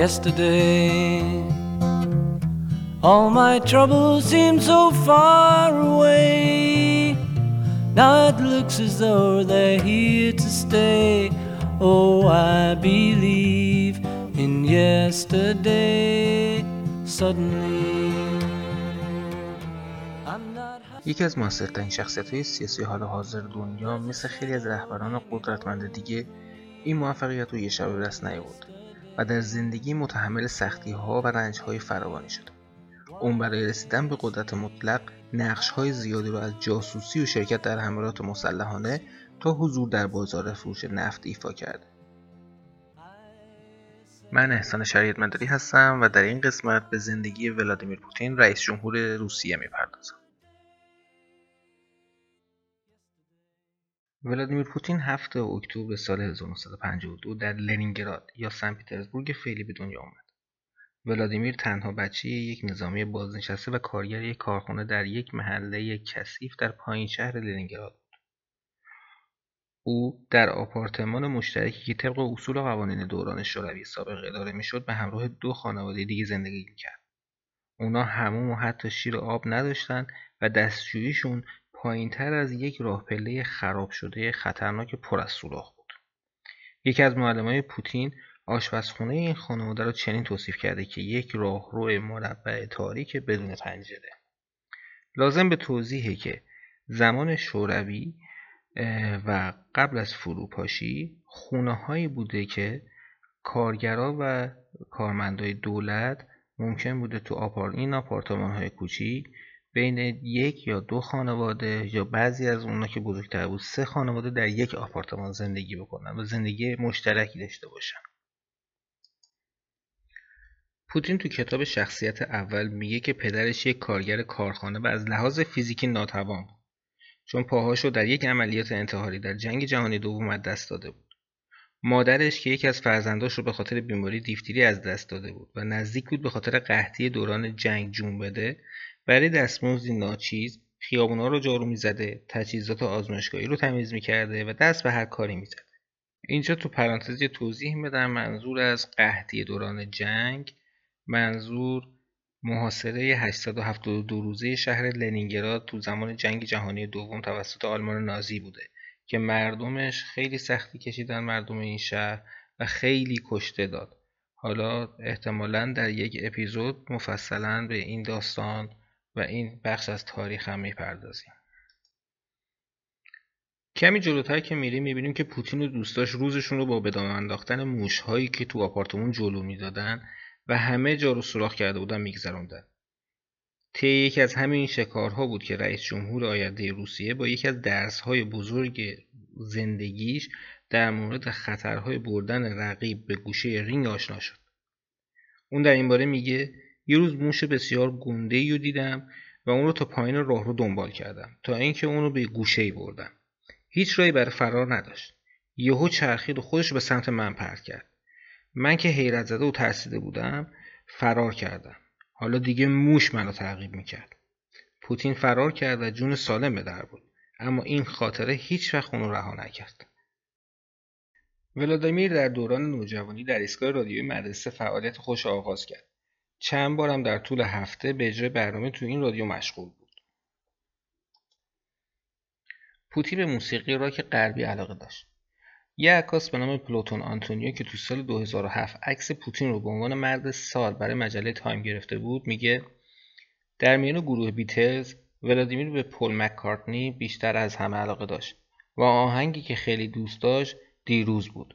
yesterday. All my troubles seem so far away. Now it looks as though they're here to stay. Oh, I believe in yesterday. Suddenly. یکی از موثرترین شخصیت های سیاسی حال حاضر دنیا مثل خیلی از رهبران قدرتمند دیگه این موفقیت رو یه شب به دست نیاورد و در زندگی متحمل سختی ها و رنج های فراوانی شد. اون برای رسیدن به قدرت مطلق نقش های زیادی رو از جاسوسی و شرکت در حملات مسلحانه تا حضور در بازار فروش نفت ایفا کرده. من احسان شریعت مداری هستم و در این قسمت به زندگی ولادیمیر پوتین رئیس جمهور روسیه می‌پردازم. ولادیمیر پوتین 7 اکتبر سال 1952 در لنینگراد یا سن پترزبورگ فعلی به دنیا آمد. ولادیمیر تنها بچه یک نظامی بازنشسته و کارگر یک کارخانه در یک محله کثیف در پایین شهر لنینگراد بود. او در آپارتمان مشترکی که طبق اصول و قوانین دوران شوروی سابق اداره می‌شد به همراه دو خانواده دیگه زندگی می‌کرد. اونا هموم و حتی شیر آب نداشتن و دستشوییشون پایینتر از یک راه پله خراب شده خطرناک پر از سوراخ بود. یکی از معلمای پوتین آشپزخونه این خانواده را چنین توصیف کرده که یک راهرو مربع تاریک بدون پنجره. لازم به توضیحه که زمان شوروی و قبل از فروپاشی خونه هایی بوده که کارگرا و کارمندای دولت ممکن بوده تو آپار این آپارتمان های کوچیک بین یک یا دو خانواده یا بعضی از اونا که بزرگتر بود سه خانواده در یک آپارتمان زندگی بکنن و زندگی مشترکی داشته باشن. پوتین تو کتاب شخصیت اول میگه که پدرش یک کارگر کارخانه و از لحاظ فیزیکی ناتوان بود. چون پاهاشو در یک عملیات انتحاری در جنگ جهانی دوم از دست داده بود. مادرش که یکی از فرزنداش رو به خاطر بیماری دیفتری از دست داده بود و نزدیک بود به خاطر قحطی دوران جنگ جون بده برای دستمزدی ناچیز خیابونا رو جارو می‌زده تجهیزات آزمایشگاهی رو تمیز می‌کرده و دست به هر کاری می‌زده اینجا تو پرانتز توضیح میدم. منظور از قحطی دوران جنگ منظور محاصره 872 روزه شهر لنینگراد تو زمان جنگ جهانی دوم توسط آلمان نازی بوده که مردمش خیلی سختی کشیدن مردم این شهر و خیلی کشته داد. حالا احتمالا در یک اپیزود مفصلا به این داستان و این بخش از تاریخ هم می‌پردازیم. کمی جلوتر که میریم می‌بینیم که پوتین و دوستاش روزشون رو با بدام انداختن موشهایی که تو آپارتمون جلو می‌دادن و همه جا رو سوراخ کرده بودن میگذروندن. طی یکی از همین شکارها بود که رئیس جمهور آینده روسیه با یکی از درسهای بزرگ زندگیش در مورد خطرهای بردن رقیب به گوشه رینگ آشنا شد. اون در این باره میگه یه روز موش بسیار گنده ای رو دیدم و اون رو تا پایین راه رو دنبال کردم تا اینکه اون رو به گوشه ای بردم. هیچ راهی برای فرار نداشت. یهو چرخید و خودش به سمت من پرت کرد. من که حیرت زده و ترسیده بودم فرار کردم. حالا دیگه موش منو تعقیب می‌کرد. پوتین فرار کرد و جون سالم به در برد اما این خاطره هیچ وقت اونو رها نکرد. ولادیمیر در دوران نوجوانی در ایستگاه رادیویی مدرسه فعالیت خودش آغاز کرد. چند بارم در طول هفته به اجرای برنامه تو این رادیو مشغول بود. پوتین به موسیقی راک غربی علاقه داشت. یه عکاس به نام پلاتون آنتونیو که تو سال 2007 عکس پوتین رو به عنوان مرد سال برای مجله تایم گرفته بود میگه در میان گروه بیتلز ولادیمیر به پل مککارتنی بیشتر از همه علاقه داشت و آهنگی که خیلی دوست داشت دیروز بود.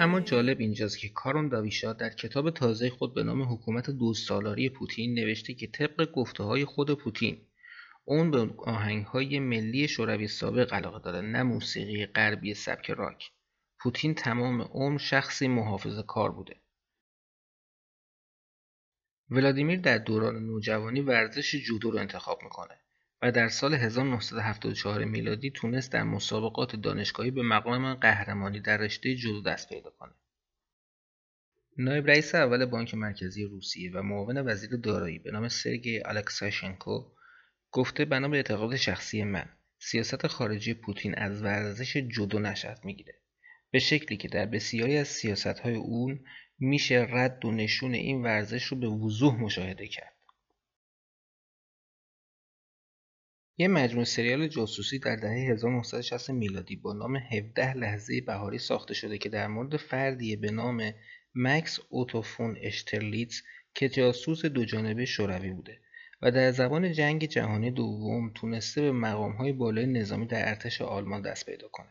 اما جالب اینجاست که کارون داویشا در کتاب تازه خود به نام حکومت دو سالاری پوتین نوشته که طبق گفته های خود پوتین اون به آهنگ های ملی شوروی سابق علاقه داره نه موسیقی غربی سبک راک. پوتین تمام عمر شخصی محافظ کار بوده. ولادیمیر در دوران نوجوانی ورزش جودو رو انتخاب می‌کنه. و در سال 1974 میلادی تونست در مسابقات دانشگاهی به مقام قهرمانی در رشته جودو دست پیدا کنه. نایب رئیس اول بانک مرکزی روسیه و معاون وزیر دارایی به نام سرگئی الکساشنکو گفته بنا به اعتقاد شخصی من سیاست خارجی پوتین از ورزش جودو نشأت می‌گیره به شکلی که در بسیاری از سیاستهای اون میشه رد و نشون این ورزش رو به وضوح مشاهده کرد. یه مجموعه سریال جاسوسی در دهه 1960 میلادی با نام 17 لحظه بهاری ساخته شده که در مورد فردی به نام مکس اوتوفون اشترلیتز که جاسوس دو جانبه شوروی بوده و در زبان جنگ جهانی دوم تونسته به مقامهای بالای نظامی در ارتش آلمان دست پیدا کنه.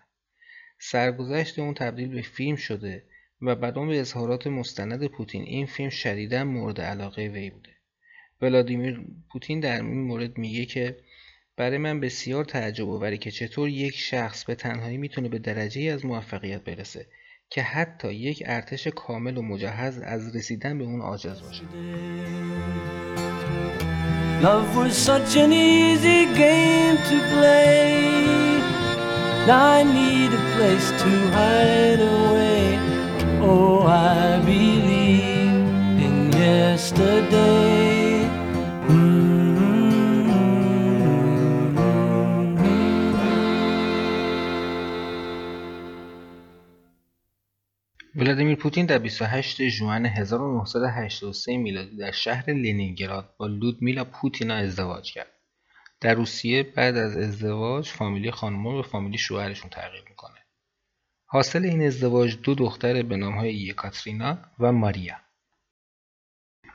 سرگذشت اون تبدیل به فیلم شده و بعدا به اظهارات مستند پوتین این فیلم شدیدا مورد علاقه وی بوده. ولادیمیر پوتین در این مورد میگه که برای من بسیار تعجب آوری که چطور یک شخص به تنهایی می‌تونه به درجه از موفقیت برسه که حتی یک ارتش کامل و مجهز از رسیدن به اون عاجز باشه. Love was such an easy game to play. I need a place to hide away. Oh, I believe yesterday. ولادیمیر پوتین در 28 ژوئن 1983 میلادی در شهر لنینگراد با لودمیلا پوتینا ازدواج کرد. در روسیه بعد از ازدواج فامیلی خانم به فامیلی شوهرشون تغییر می‌کنه. حاصل این ازدواج دو دختر به نامهای یکاترینا و ماریا.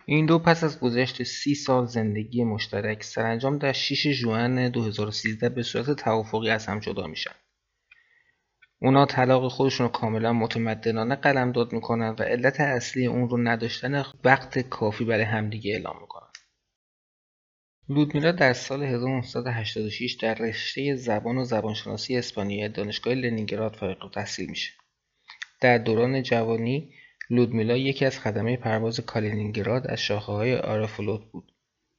این دو پس از گذشت سی سال زندگی مشترک سرانجام در 6 ژوئن 2013 به صورت توافقی از هم جدا میشن. اونا طلاق خودشون رو کاملا متمدنانه قلمداد می‌کنن و علت اصلی اون رو نداشتن وقت کافی برای همدیگه اعلام می‌کنن. لودمیلا در سال 1986 در رشته زبان و زبانشناسی اسپانیایی دانشگاه لنینگراد فارغ تحصیل میشه. در دوران جوانی لودمیلا یکی از خدمه پرواز کالینینگراد از شاخه های آئروفلوت بود.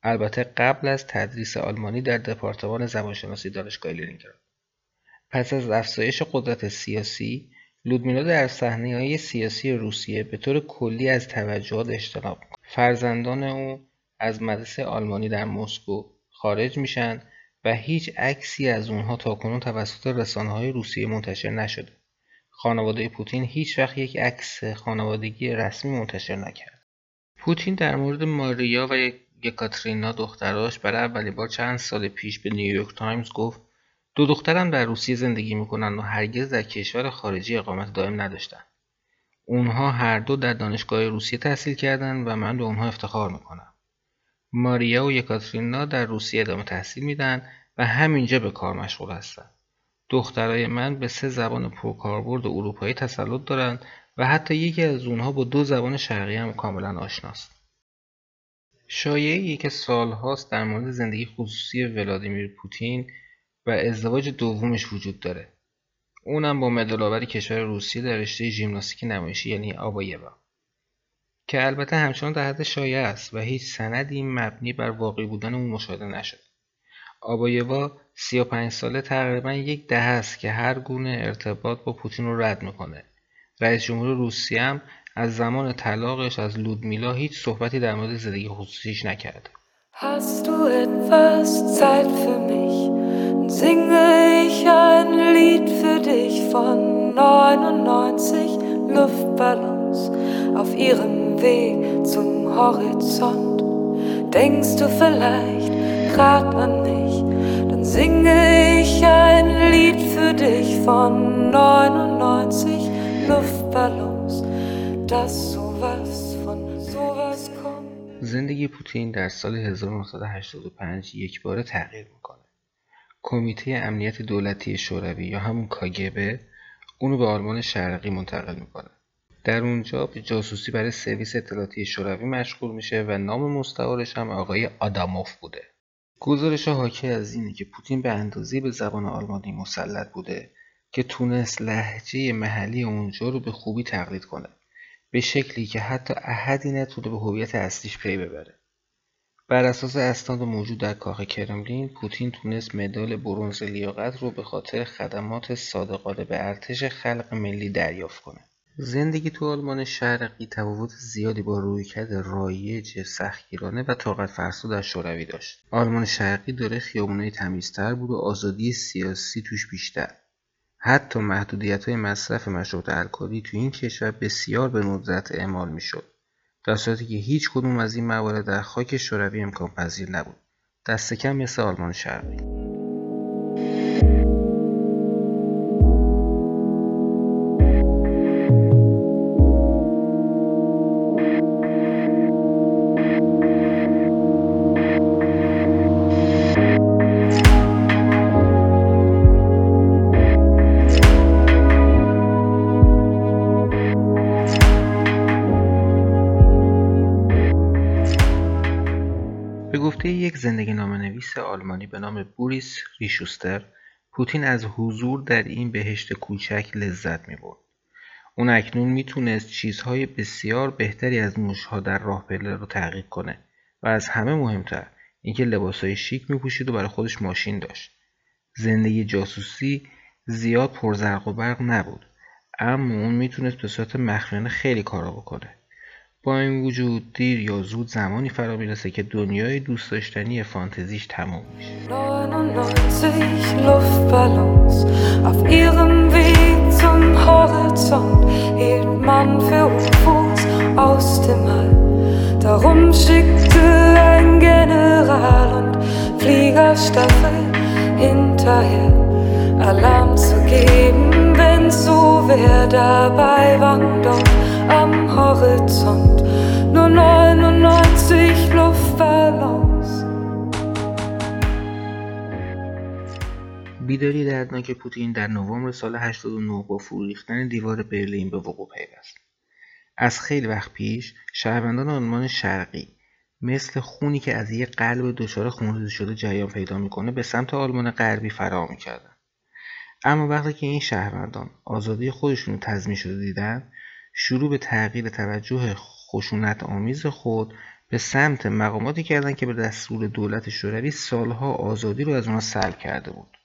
البته قبل از تدریس آلمانی در دپارتمان زبانشناسی دانشگاه لنینگراد. پس از افزایش قدرت سیاسی، لودمیلا در های سیاسی روسیه به طور کلی از توجهات اجتناب می‌کند. فرزندان او از مدرسه آلمانی در مسکو خارج میشن و هیچ عکسی از اونها تاکنون توسط های روسیه منتشر نشده. خانواده پوتین هیچ وقت یک عکس خانوادگی رسمی منتشر نکرد. پوتین در مورد ماریا و یکاترینا دختراش برای اولین بار چند سال پیش به نیویورک تایمز گفت دو دخترم در روسیه زندگی می‌کنند و هرگز در کشور خارجی اقامت دائم نداشتند. اونها هر دو در دانشگاه روسیه تحصیل کردند و من به اونها افتخار می‌کنم. ماریا و یکاترینا در روسیه ادامه تحصیل میدن و همینجا به کار مشغول هستند. دخترای من به سه زبان پرکاربرد اروپایی تسلط دارند و حتی یکی از اونها با دو زبان شرقی هم کاملا آشناست. شایعه که سالهاست در مورد زندگی خصوصی ولادیمیر پوتین و ازدواج دومش وجود داره. اونم با مدالآور کشور روسیه در رشته ژیمناستیک نمایشی یعنی آبایوا. که البته همچنان در حد شایعه است و هیچ سندی مبنی بر واقعی بودن اون مشاهده نشد آبایوا 35 ساله تقریبا یک دهه است که هر گونه ارتباط با پوتین رو رد می‌کنه. رئیس جمهور روسیه هم از زمان طلاقش از لودمیلا هیچ صحبتی در مورد زندگی خصوصیش نکرده? singe ich ein Lied für dich von 99 Luftballons auf ihrem Weg zum Horizont. Denkst du vielleicht grad an mich, dann singe ich ein Lied für dich von 99 Luftballons, dass sowas von sowas kommt. زندگی پوتین در سال 1985 یک بار تغییر میکنه. کمیته امنیت دولتی شوروی یا همون کاگبه اونو به آلمان شرقی منتقل می‌کنه. در اونجا به جاسوسی برای سرویس اطلاعاتی شوروی مشغول میشه و نام مستعارش هم آقای آداموف بوده. گزارش حاکی از اینه که پوتین به اندازه به زبان آلمانی مسلط بوده که تونست لحجه محلی اونجا رو به خوبی تقلید کنه. به شکلی که حتی احدی نتونه به هویت اصلیش پی ببره. بر اساس اسناد موجود در کاخ کرملین پوتین تونست مدال برنز لیاقت رو به خاطر خدمات صادقانه به ارتش خلق ملی دریافت کنه. زندگی تو آلمان شرقی تفاوت زیادی با رویکرد رایج سختگیرانه و طاقت فرسا در شوروی داشت. آلمان شرقی داره خیابونهای تمیزتر بود و آزادی سیاسی توش بیشتر. حتی محدودیت های مصرف مشروبات الکلی تو این کشور بسیار به ندرت اعمال می‌شد. در صورتی که هیچ کدوم از این موارد در خاک شوروی امکان پذیر نبود. دست کم مثل آلمان شرقی. آلمانی به نام بوریس ریشوستر پوتین از حضور در این بهشت کوچک لذت می‌برد. اون اکنون می‌تونست چیزهای بسیار بهتری از موشها در راه پله رو تحقیق کنه و از همه مهمتر اینکه لباسهای شیک میپوشید و برای خودش ماشین داشت. زندگی جاسوسی زیاد پرزرق و برق نبود اما اون می‌تونست به صورت مخفیانه خیلی کارا بکنه با این وجود دیر یا زود زمانی فرا میرسه که دنیای دوست داشتنی فانتزیش تموم میشه 99 Luftballons auf ihrem Weg zum Horizont hielt man für UFOs aus dem All. Darum schickte ein General und Fliegerstaffel hinterher Alarm zu geben, wenn so wer dabei war بیداری دردناک پوتین در نوامبر سال 89 با فرو ریختن دیوار برلین به وقوع پیوست. از خیلی وقت پیش شهروندان آلمان شرقی مثل خونی که از یک قلب دچار خونریزی شده جریان پیدا می‌کنه به سمت آلمان غربی فرار می‌کردن اما وقتی که این شهروندان آزادی خودشون رو تضمین شده دیدن شروع به تغییر توجه خشونت آمیز خود به سمت مقاماتی کردند که به دستور دولت شوروی سالها آزادی رو از آنها سلب کرده بود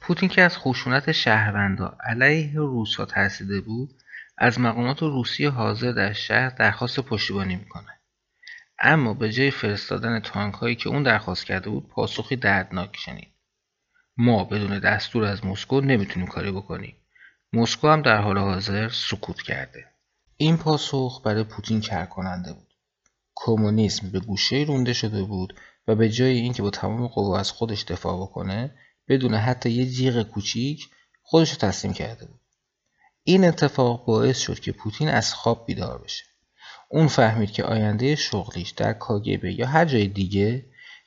پوتین که از خشونت شهروندا علیه روسها ترسیده بود از مقامات روسی حاضر در شهر درخواست پشتیبانی می‌کنه. اما به جای فرستادن تانک هایی که اون درخواست کرده بود پاسخی دردناک شنید. ما بدون دستور از مسکو نمی‌تونیم کاری بکنیم. مسکو هم در حال حاضر سکوت کرده. این پاسخ برای پوتین کر کننده بود. کمونیسم به گوشه رونده شده بود و به جای اینکه با تمام قوا از خودش دفاع بکنه بدون حتی یه جیغ کوچیک خودش رو تسلیم کرده بود. این اتفاق باعث شد که پوتین از خواب بیدار بشه. اون فهمید که آینده شغلیش در کاگبه یا هر جای دیگه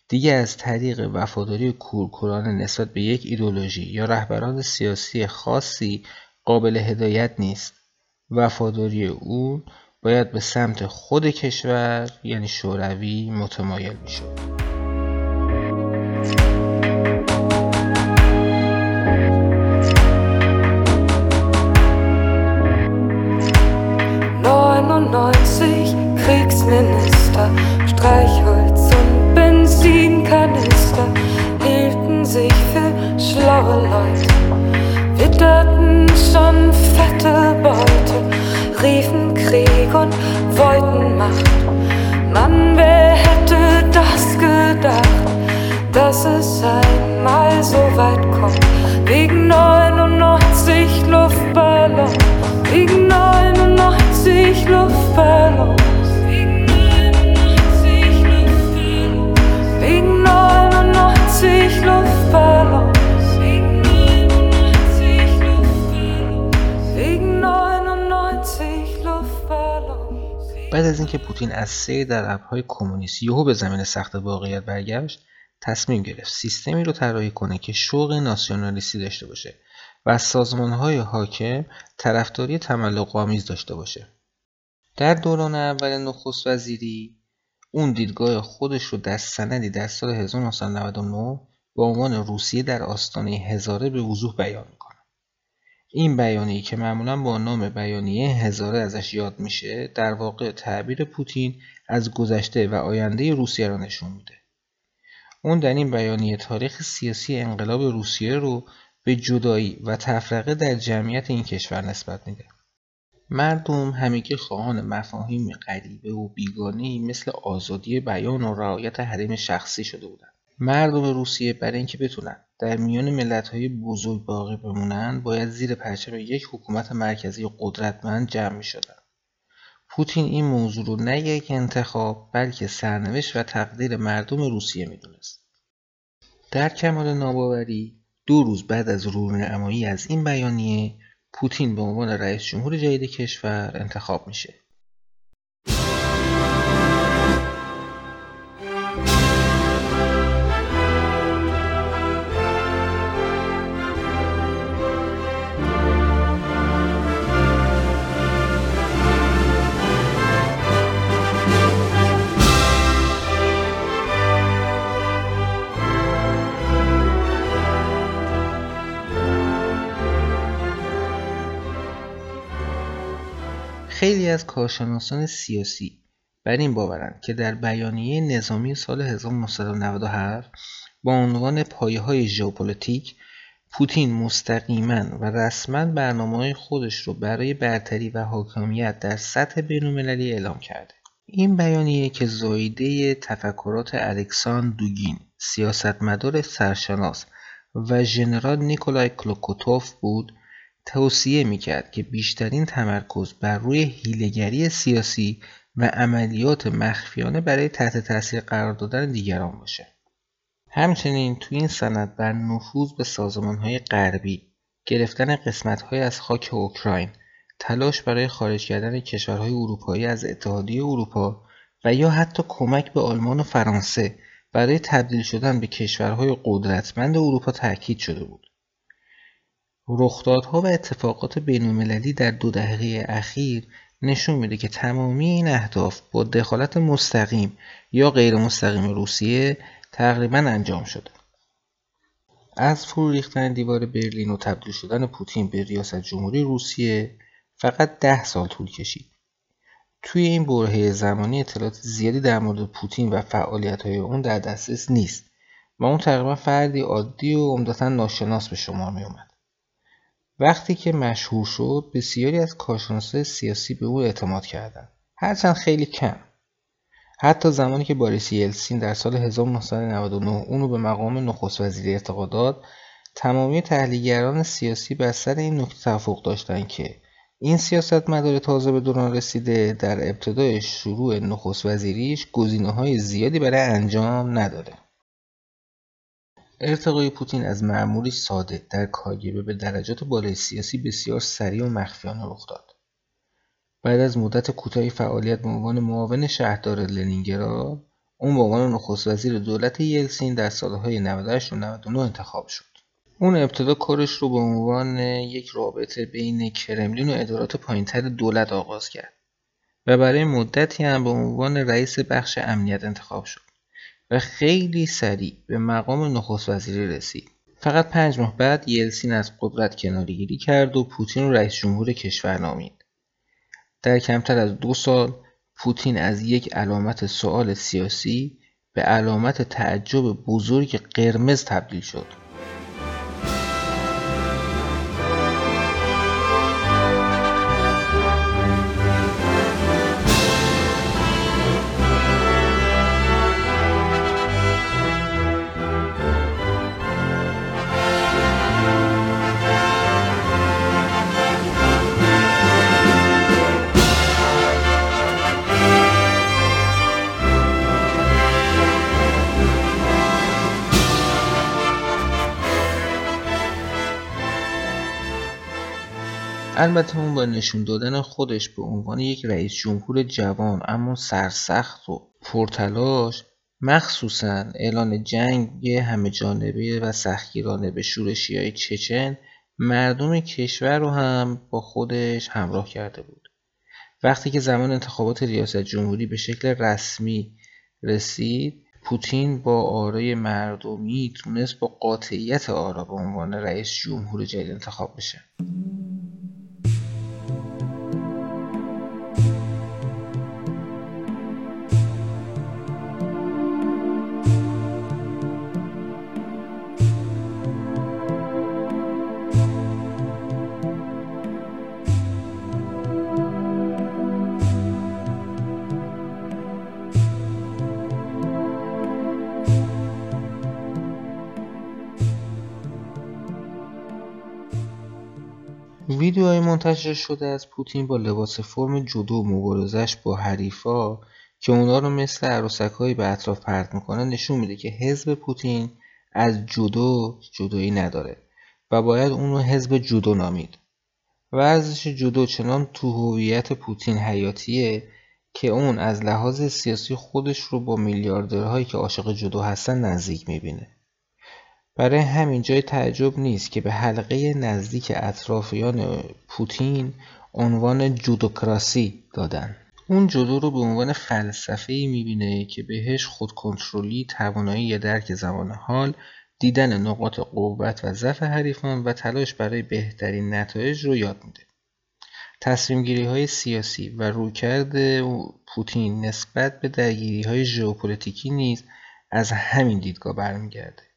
دیگه از طریق وفاداری کورکورانه نسبت به یک ایدولوژی یا رهبران سیاسی خاصی قابل هدایت نیست وفاداری او باید به سمت خود کشور یعنی شوروی متمایل می‌شد. Schlaue Leute, witterten schon fette Beute riefen Krieg und wollten Macht. Mann, wer hätte das gedacht, dass es einmal so weit kommt? Wegen 99 از اینکه پوتین از سیر در ابرهای کمونیست یهو به زمین سخت واقعیت برگشت تصمیم گرفت سیستمی رو طراحی کنه که شوق ناسیونالیستی داشته باشه و از سازمانهای حاکم طرفداری تملق آمیز داشته باشه در دوران اول نخست وزیری اون دیدگاه خودش رو در سندی در سال 1999 با عنوان روسیه در آستانه هزاره به وضوح بیان. این بیانیه که معمولا با نام بیانیه هزاره ازش یاد میشه در واقع تعبیر پوتین از گذشته و آینده روسیه را نشون میده. اون در این بیانیه تاریخ سیاسی انقلاب روسیه رو به جدایی و تفرقه در جمعیت این کشور نسبت میده. مردم همگی خواهان مفاهیم غریبه و بیگانه مثل آزادی بیان و رعایت حریم شخصی شده بودند. مردم روسیه برای اینکه بتونن در میان ملت‌های بزرگ باقی بمونن باید زیر پرچم یک حکومت مرکزی قدرتمند جمع می‌شدن. پوتین این موضوع رو نه یک انتخاب بلکه سرنوشت و تقدیر مردم روسیه می‌دونست. در کمال ناباوری دو روز بعد از رونمایی از این بیانیه پوتین به عنوان رئیس جمهور جدید کشور انتخاب میشه. از کارشناسان سیاسی بر این باورند که در بیانیه نظامی سال 1997 با عنوان پایه های ژئوپلیتیک پوتین مستقیما و رسما برنامه خودش رو برای برتری و حاکمیت در سطح بینالمللی اعلام کرده. این بیانیه که زاییده تفکرات الکساندر دوگین سیاستمدار سرشناس و ژنرال نیکولای کلوکوتوف بود توصیه می‌کرد که بیشترین تمرکز بر روی حیلهگری سیاسی و عملیات مخفیانه برای تحت تاثیر قرار دادن دیگران باشه. همچنین تو این سند بر نفوذ به سازمانهای غربی، گرفتن قسمتهای از خاک اوکراین، تلاش برای خارج کردن کشورهای اروپایی از اتحادیه اروپا و یا حتی کمک به آلمان و فرانسه برای تبدیل شدن به کشورهای قدرتمند اروپا تاکید شده بود. رخدادها و اتفاقات بین‌المللی در دو دهه اخیر نشون میده که تمامی این اهداف با دخالت مستقیم یا غیر مستقیم روسیه تقریبا انجام شده. از فرو ریختن دیوار برلین و تبدیل شدن پوتین به ریاست جمهوری روسیه فقط ده سال طول کشید. توی این برهه زمانی اطلاعات زیادی در مورد پوتین و فعالیت های اون در دسترس نیست و اون تقریبا فردی عادی و عمدتا ناشناس به شما می اومد. وقتی که مشهور شد بسیاری از کارشناسای سیاسی به او اعتماد کردند. هرچند خیلی کم. حتی زمانی که باریس یلسین در سال 1999 اونو به مقام نخست وزیری ارتقا داد تمامی تحلیلگران سیاسی بر سر این نکته توافق داشتند که این سیاست مدار تازه به دوران رسیده در ابتدای شروع نخست وزیریش گزینه های زیادی برای انجام نداره ارتقای پوتین از معمولی ساده در کاگبه به درجات بالای سیاسی بسیار سریع و مخفیانه رخ داد. بعد از مدت کوتاهی فعالیت به عنوان معاون شهردار لنینگراد اون به عنوان نخست وزیر دولت یلسین در سالهای 98 و 99 انتخاب شد. اون ابتدا کارش رو به عنوان یک رابطه بین کرملین و ادارات پایینتر دولت آغاز کرد و برای مدتی هم به عنوان رئیس بخش امنیت انتخاب شد. و خیلی سریع به مقام نخست وزیری رسید. فقط پنج ماه بعد یلسین از قدرت کنارگیری کرد و پوتین رئیس جمهور کشور نامید. در کمتر از دو سال پوتین از یک علامت سوال سیاسی به علامت تعجب بزرگ قرمز تبدیل شد. البته اون با نشون دادن خودش به عنوان یک رئیس جمهور جوان اما سرسخت و پرتلاش مخصوصا اعلان جنگ همه جانبه و سختگیرانه به شورشی های چچن مردم کشور رو هم با خودش همراه کرده بود. وقتی که زمان انتخابات ریاست جمهوری به شکل رسمی رسید پوتین با آرای مردمی تونست با قاطعیت آرا به عنوان رئیس جمهور جدید انتخاب بشه. منتشر شده از پوتین با لباس فرم جودو مبارزش با حریفا که اونا رو مثل عروسکهایی به اطراف پرت می‌کنه نشون میده که حزب پوتین از جودو جدایی نداره و باید اون رو حزب جودو نامید. ورزش جودو چنان تو هویت پوتین حیاتیه که اون از لحاظ سیاسی خودش رو با میلیاردرهایی که عاشق جودو هستن نزدیک می‌بینه. برای همین جای تعجب نیست که به حلقه نزدیک اطرافیان پوتین عنوان جودوکراسی دادن. اون جودو رو به عنوان فلسفه ای می‌بینه که بهش خودکنترلی توانایی درک زمان حال دیدن نقاط قوت و ضعف حریفان و تلاش برای بهترین نتایج رو یاد میده. تصمیم گیری های سیاسی و رویکرد پوتین نسبت به درگیری های ژئوپلیتیکی نیز از همین دیدگاه برمیگرده.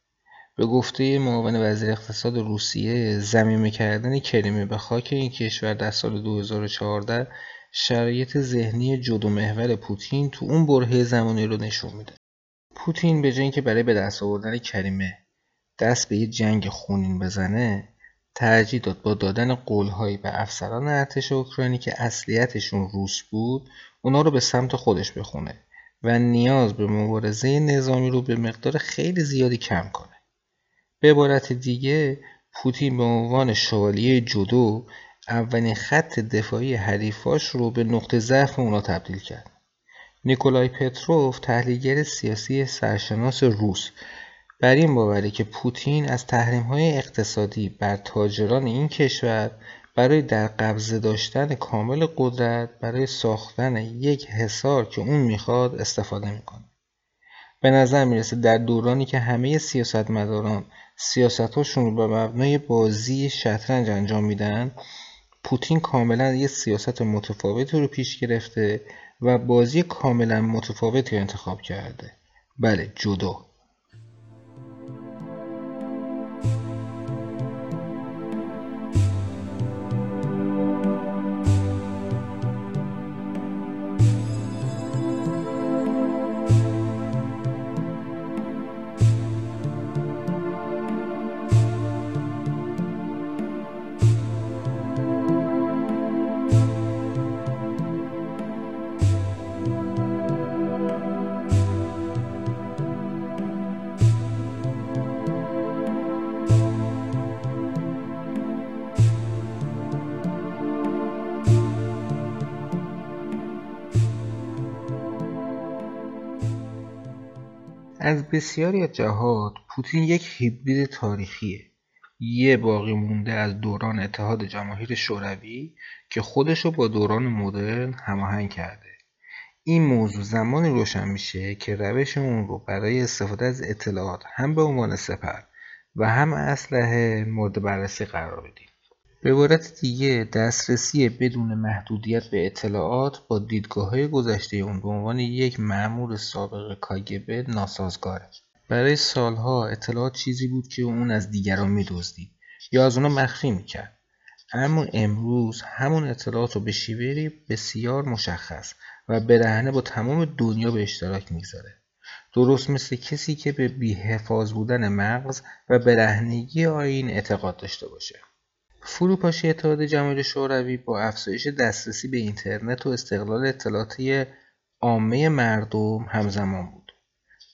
به گفته معاون وزیر اقتصاد روسیه زمینه کردن کریمه به خاک این کشور در سال 2014 شرایط ذهنی جدو محور پوتین تو اون برهه زمانی رو نشون میده. پوتین به جای که برای به دست آوردن کریمه دست به یه جنگ خونین بزنه ترجیح داد با دادن قولهایی به افسران ارتش اوکراینی که اصلیتشون روس بود اونا رو به سمت خودش بخونه و نیاز به مبارزه نظامی رو به مقدار خیلی زیادی کم کنه. به عبارت دیگه پوتین به عنوان شوالیه جودو اولین خط دفاعی حریفاش رو به نقطه ضعف اونا تبدیل کرد. نیکولای پتروف تحلیلگر سیاسی سرشناس روس بر این باوره که پوتین از های اقتصادی بر تاجران این کشور برای در قبضه داشتن کامل قدرت برای ساختن یک حصار که اون می‌خواد استفاده می‌کنه. به نظر می‌رسه در دورانی که همه سیاستمداران سیاستاشون رو به مبنای بازی شطرنج انجام میدن. پوتین کاملا یه سیاست متفاوتی رو پیش گرفته و بازی کاملا متفاوتی رو انتخاب کرده. بله جودو از بسیاری از جهات پوتین یک هیبرید تاریخیه. یه باقی مونده از دوران اتحاد جماهیر شوروی که خودشو با دوران مدرن هماهنگ کرده. این موضوع زمانی روشن میشه که روش اون رو برای استفاده از اطلاعات هم به عنوان سپر و هم اسلحه مورد بررسی قرار بدیم. به عبارت دیگه دسترسی بدون محدودیت به اطلاعات با دیدگاه گذشته اون به عنوان یک معمور سابق کاگبه ناسازگاره برای سالها اطلاعات چیزی بود که اون از دیگران میدزدید یا از اونا مخفی می‌کرد. اما امروز همون اطلاعات رو به شیوهی بسیار مشخص و برهنه با تمام دنیا به اشتراک می‌گذاره. درست مثل کسی که به بیحفاظ بودن مغز و برهنگی آین اعتقاد داشته باشه. فروپاشی اتحاد جماهیر شوروی با افزایش دسترسی به اینترنت و استقلال اطلاعاتی عامه مردم همزمان بود.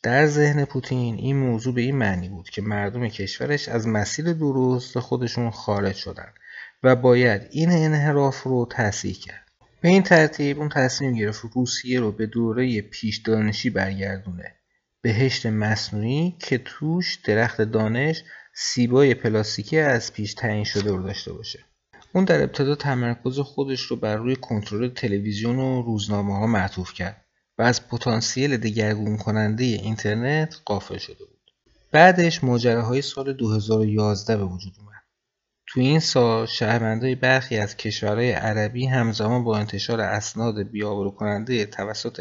در ذهن پوتین این موضوع به این معنی بود که مردم کشورش از مسیر درست خودشون خارج شدن و باید این انحراف رو تصحیح کرد. به این ترتیب اون تصمیم گرفت روسیه رو به دوره پیش دانشی برگردونه. بهشت مصنوعی که توش درخت دانش سیبای پلاستیکی از پیش تعیین شده رو داشته باشه اون در ابتدا تمرکز خودش رو بر روی کنترل تلویزیون و روزنامه ها معطوف کرد و از پتانسیل دگرگون کننده اینترنت غافل شده بود. بعدش ماجراهای سال 2011 به وجود اومد. تو این سال شهروندای برخی از کشورهای عربی همزمان با انتشار اسناد بی‌آبرو کننده توسط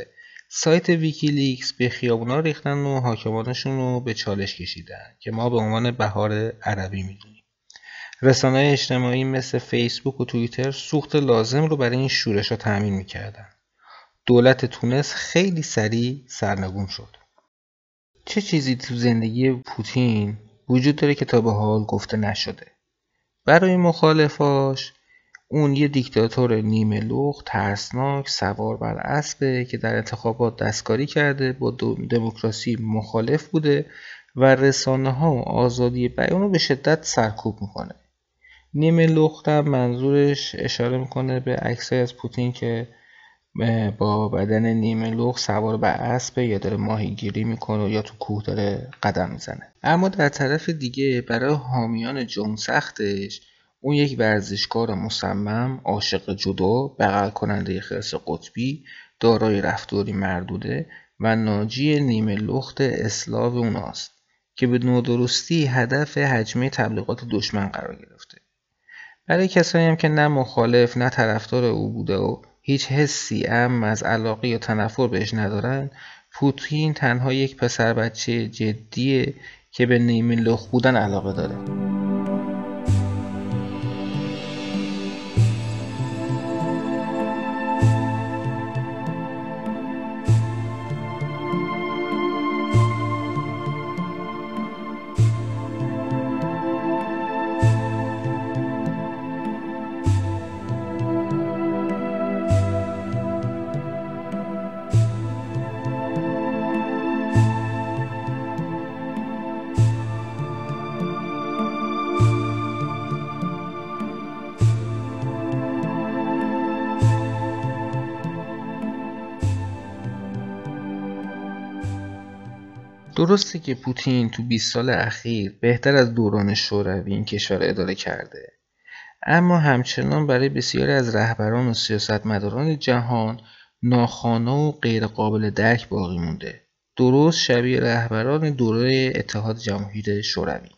سایت ویکیلیکس به خیابونا ریختن و حاکمانشون رو به چالش کشیدن که ما به عنوان بهار عربی می‌دونیم. رسانه اجتماعی مثل فیسبوک و توییتر سوخت لازم رو برای این شورش ها تأمین می‌کردن. دولت تونس خیلی سریع سرنگون شد. چه چیزی تو زندگی پوتین وجود داره که تا به حال گفته نشده؟ برای مخالفاش اون یه دیکتاتور نیمه لخت ترسناک سوار بر اسبه که در انتخابات دستکاری کرده با دموکراسی مخالف بوده و رسانه ها و آزادی بیان رو به شدت سرکوب می‌کنه. نیمه لخت هم منظورش اشاره می‌کنه به عکسای از پوتین که با بدن نیمه لخت سوار بر اسبه یا داره ماهیگیری می‌کنه یا تو کوه داره قدم می‌زنه. اما در طرف دیگه برای حامیان جون سختش اون یک ورزشکار مصمم عاشق جدا بغل کننده خرس قطبی دارای رفتاری مردوده و ناجی نیمه لخت اسلاو اوناست که به نادرستی هدف حجمه تبلیغات دشمن قرار گرفته. برای کسایی هم که نه مخالف نه طرفدار او بوده و هیچ حسی ام از علاقه یا تنفر بهش ندارن پوتین تنها یک پسر بچه جدیه که به نیمه لخت بودن علاقه داره. درسته که پوتین تو 20 سال اخیر بهتر از دوران شوروی این کشور اداره کرده. اما همچنان برای بسیاری از رهبران و سیاستمداران جهان ناخوانا و غیرقابل درک باقی مونده. درست شبیه رهبران دوره اتحاد جماهیر شوروی.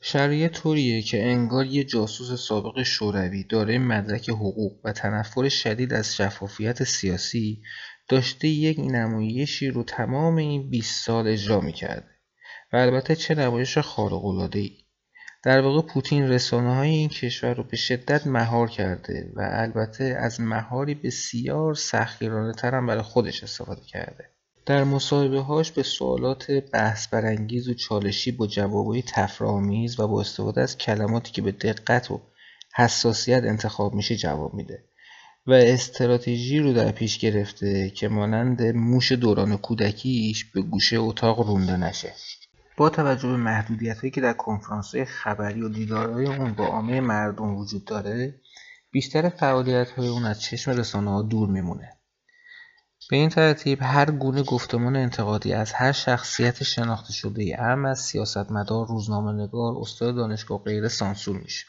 شرایط طوریه که انگار یه جاسوس سابق شوروی داره مدرک حقوق و تنفر شدید از شفافیت سیاسی داشته یک نمایشی رو تمام این 20 سال اجرا می‌کرده و البته چه نمایش خارق ای در واقع پوتین رسانه های این کشور رو به شدت مهار کرده و البته از مهاری بسیار سختگیرانه تر هم برای خودش استفاده کرده. در مصاحبه هاش به سوالات بحث برانگیز و چالشی با جوابهای تفرآمیز و با استفاده از کلماتی که به دقت و حساسیت انتخاب میشه جواب میده. و استراتژی رو در پیش گرفته که مانند موش دوران کودکیش به گوشه اتاق رونده نشه. با توجه به محدودیت هایی که در کنفرانس های خبری و دیدارهای اون با عامه مردم وجود داره بیشتر فعالیت های اون از چشم رسانه ها دور میمونه. به این ترتیب هر گونه گفتمان انتقادی از هر شخصیت شناخته شده ای هم از سیاستمدار روزنامه نگار استاد دانشگاه غیره سانسور میشه.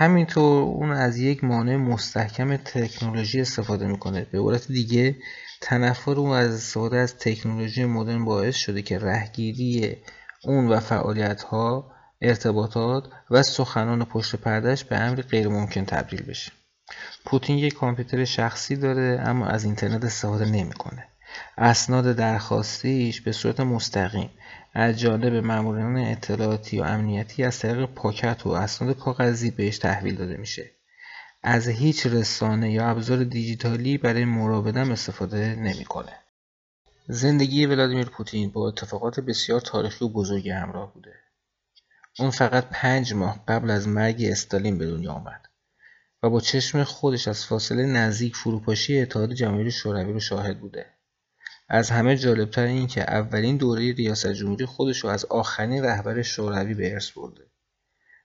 همینطور اون از یک مانع مستحکم تکنولوژی استفاده می‌کنه. به عبارت دیگه تنفر اون از استفاده از تکنولوژی مدرن باعث شده که رهگیری اون و فعالیت ها ارتباطات و سخنان پشت پردهش به امری غیر ممکن تبدیل بشه. پوتین یک کامپیوتر شخصی داره اما از اینترنت استفاده نمی‌کنه. اسناد درخواستیش به صورت مستقیم از جانب مامورین اطلاعاتی و امنیتی از طریق پاکت و اسناد کاغذی بهش تحویل داده میشه. از هیچ رسانه یا ابزار دیجیتالی برای مراودم استفاده نمی‌کنه. زندگی ولادیمیر پوتین با اتفاقات بسیار تاریخی و بزرگی همراه بوده. اون فقط پنج ماه قبل از مرگ استالین به دنیا آمد و با چشم خودش از فاصله نزدیک فروپاشی اتحاد جماهیر شوروی رو شاهد بوده. از همه جالبتر این که اولین دوره ریاست جمهوری خودش رو از آخرین رهبر شوروی به ارث برده.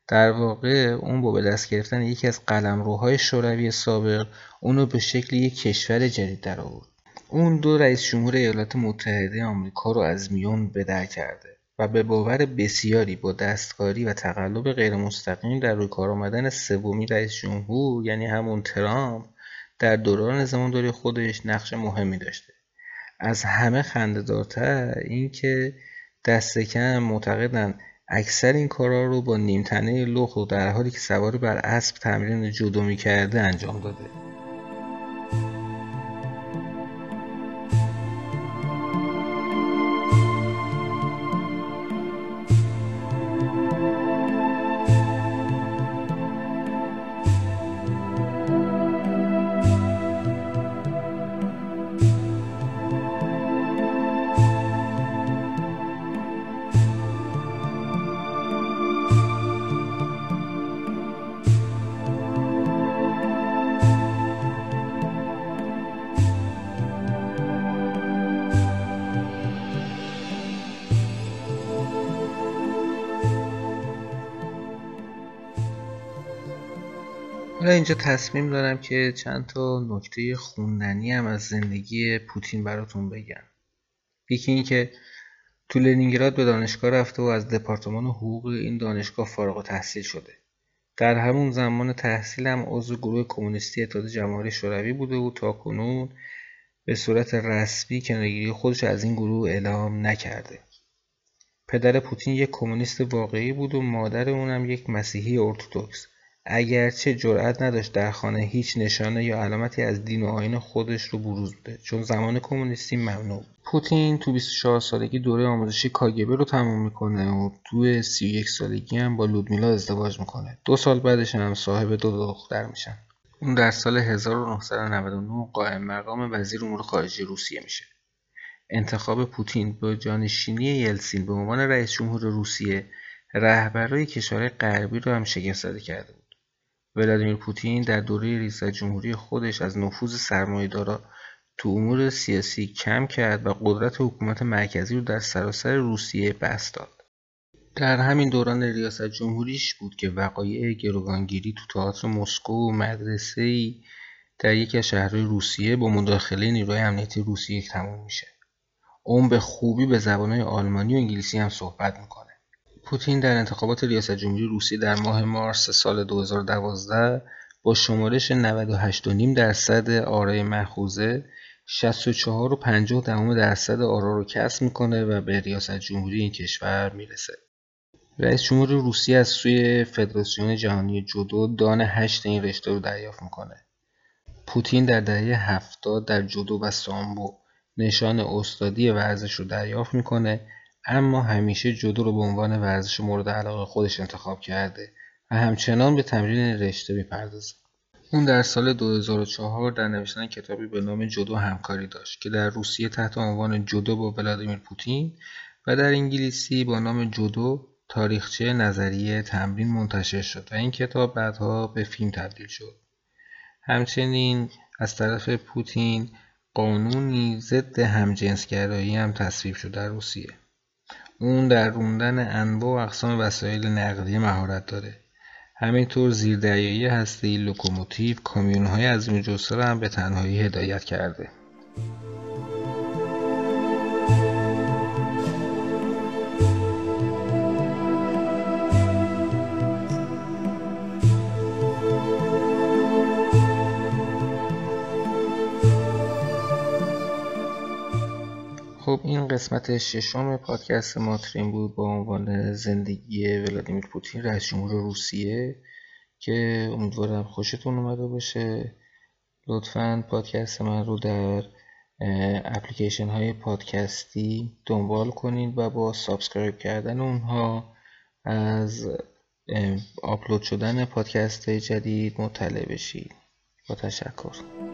در واقع اون با به دست گرفتن یکی از قلمروهای شوروی سابق اونو به شکل یک کشور جدید در آورد. اون دو رئیس جمهور ایالات متحده آمریکا رو از میون به در کرده و به باور بسیاری با دستکاری و تقلب غیرمستقیم در روی کار آمدن سومی رئیس جمهور یعنی همون ترامپ در دوران زمانداری خودش نقش مهمی داشته. از همه خندهدارتر اینکه دست کم معتقدن اکثر این کارا رو با نیمتنه لخت و در حالی که سواری بر اسب تمرین جودو می‌کرده انجام داده. حالا اینجا تصمیم دارم که چند تا نکته خوندنی هم از زندگی پوتین براتون بگم. یکی این که تو لنینگراد به دانشگاه رفته و از دپارتمان حقوق این دانشگاه فارغ تحصیل شده. در همون زمان تحصیل هم عضو گروه کمونیستی اتحاد جماهیر شوروی بوده و تا کنون به صورت رسمی کنارگیری خودش از این گروه اعلام نکرده. پدر پوتین یک کمونیست واقعی بود و مادر اونم یک مسیحی ارتودکس. اگرچه جرأت نداشت در خانه هیچ نشانه یا علامتی از دین و آیین خودش رو بروز بده. چون زمان کمونیستی ممنوع پوتین تو 24 سالگی دوره آموزشی کاگبه رو تموم می‌کنه و تو 31 سالگی هم با لودمیلا ازدواج می‌کنه. دو سال بعدش هم صاحب دو دختر میشن. اون در سال 1999 قائم مقام وزیر امور خارجه روسیه میشه. انتخاب پوتین با جانشینی یلسین به عنوان رئیس جمهور روسیه رهبرای کشورهای غربی رو هم شگفت کرده بود. ولادیمیر پوتین در دوره جمهوری خودش از نفوذ سرمایه‌دارا تو امور سیاسی کم کرد و قدرت حکومت مرکزی رو در سراسر روسیه بست داد. در همین دوران ریاست جمهوریش بود که وقایع گروگانگیری تو تئاتر مسکو و مدرسه‌ای در یکی از شهرهای روسیه با مداخله نیروی امنیتی روسیه تموم میشه. اون به خوبی به زبانهای آلمانی و انگلیسی هم صحبت می‌کنه. پوتین در انتخابات ریاست جمهوری روسیه در ماه مارس سال 2012 با شمارش 98.5 درصد آرای مخوزه 64 و 50 دهم درصد آرا رو کسب می‌کنه و به ریاست جمهوری این کشور می‌رسه. رئیس جمهور روسیه از سوی فدراسیون جهانی جودو دان هشت این رشته رو دریافت می‌کنه. پوتین در دهه 70 در جودو و سامبو نشان استادی ورزش رو دریافت می‌کنه اما همیشه جودو رو به عنوان ورزش مورد علاقه خودش انتخاب کرده و همچنان به تمرین رشته می‌پردازه. اون در سال 2004 در نوشتن کتابی به نام جودو همکاری داشت که در روسیه تحت عنوان جودو با ولادیمیر پوتین و در انگلیسی با نام جودو تاریخچه نظریه تمرین منتشر شد و این کتاب بعدها به فیلم تبدیل شد. همچنین از طرف پوتین قانونی ضد همجنسگرایی هم تصویب شد در روسیه. اون در روندن انواع و اقسام وسایل نقدی مهارت داره. همینطور زیردریایی هسته‌ای لوکوموتیو کامیون‌های از جثه هم به تنهایی هدایت کرده. این قسمت ششم پادکست ما ترین بود با عنوان زندگی ولادیمیر پوتین رئیس جمهور روسیه که امیدوارم خوشتون اومده باشه. لطفا پادکست من رو در اپلیکیشن های پادکستی دنبال کنید و با subscribe کردن اونها از آپلود شدن پادکست جدید مطلع بشید. با تشکر.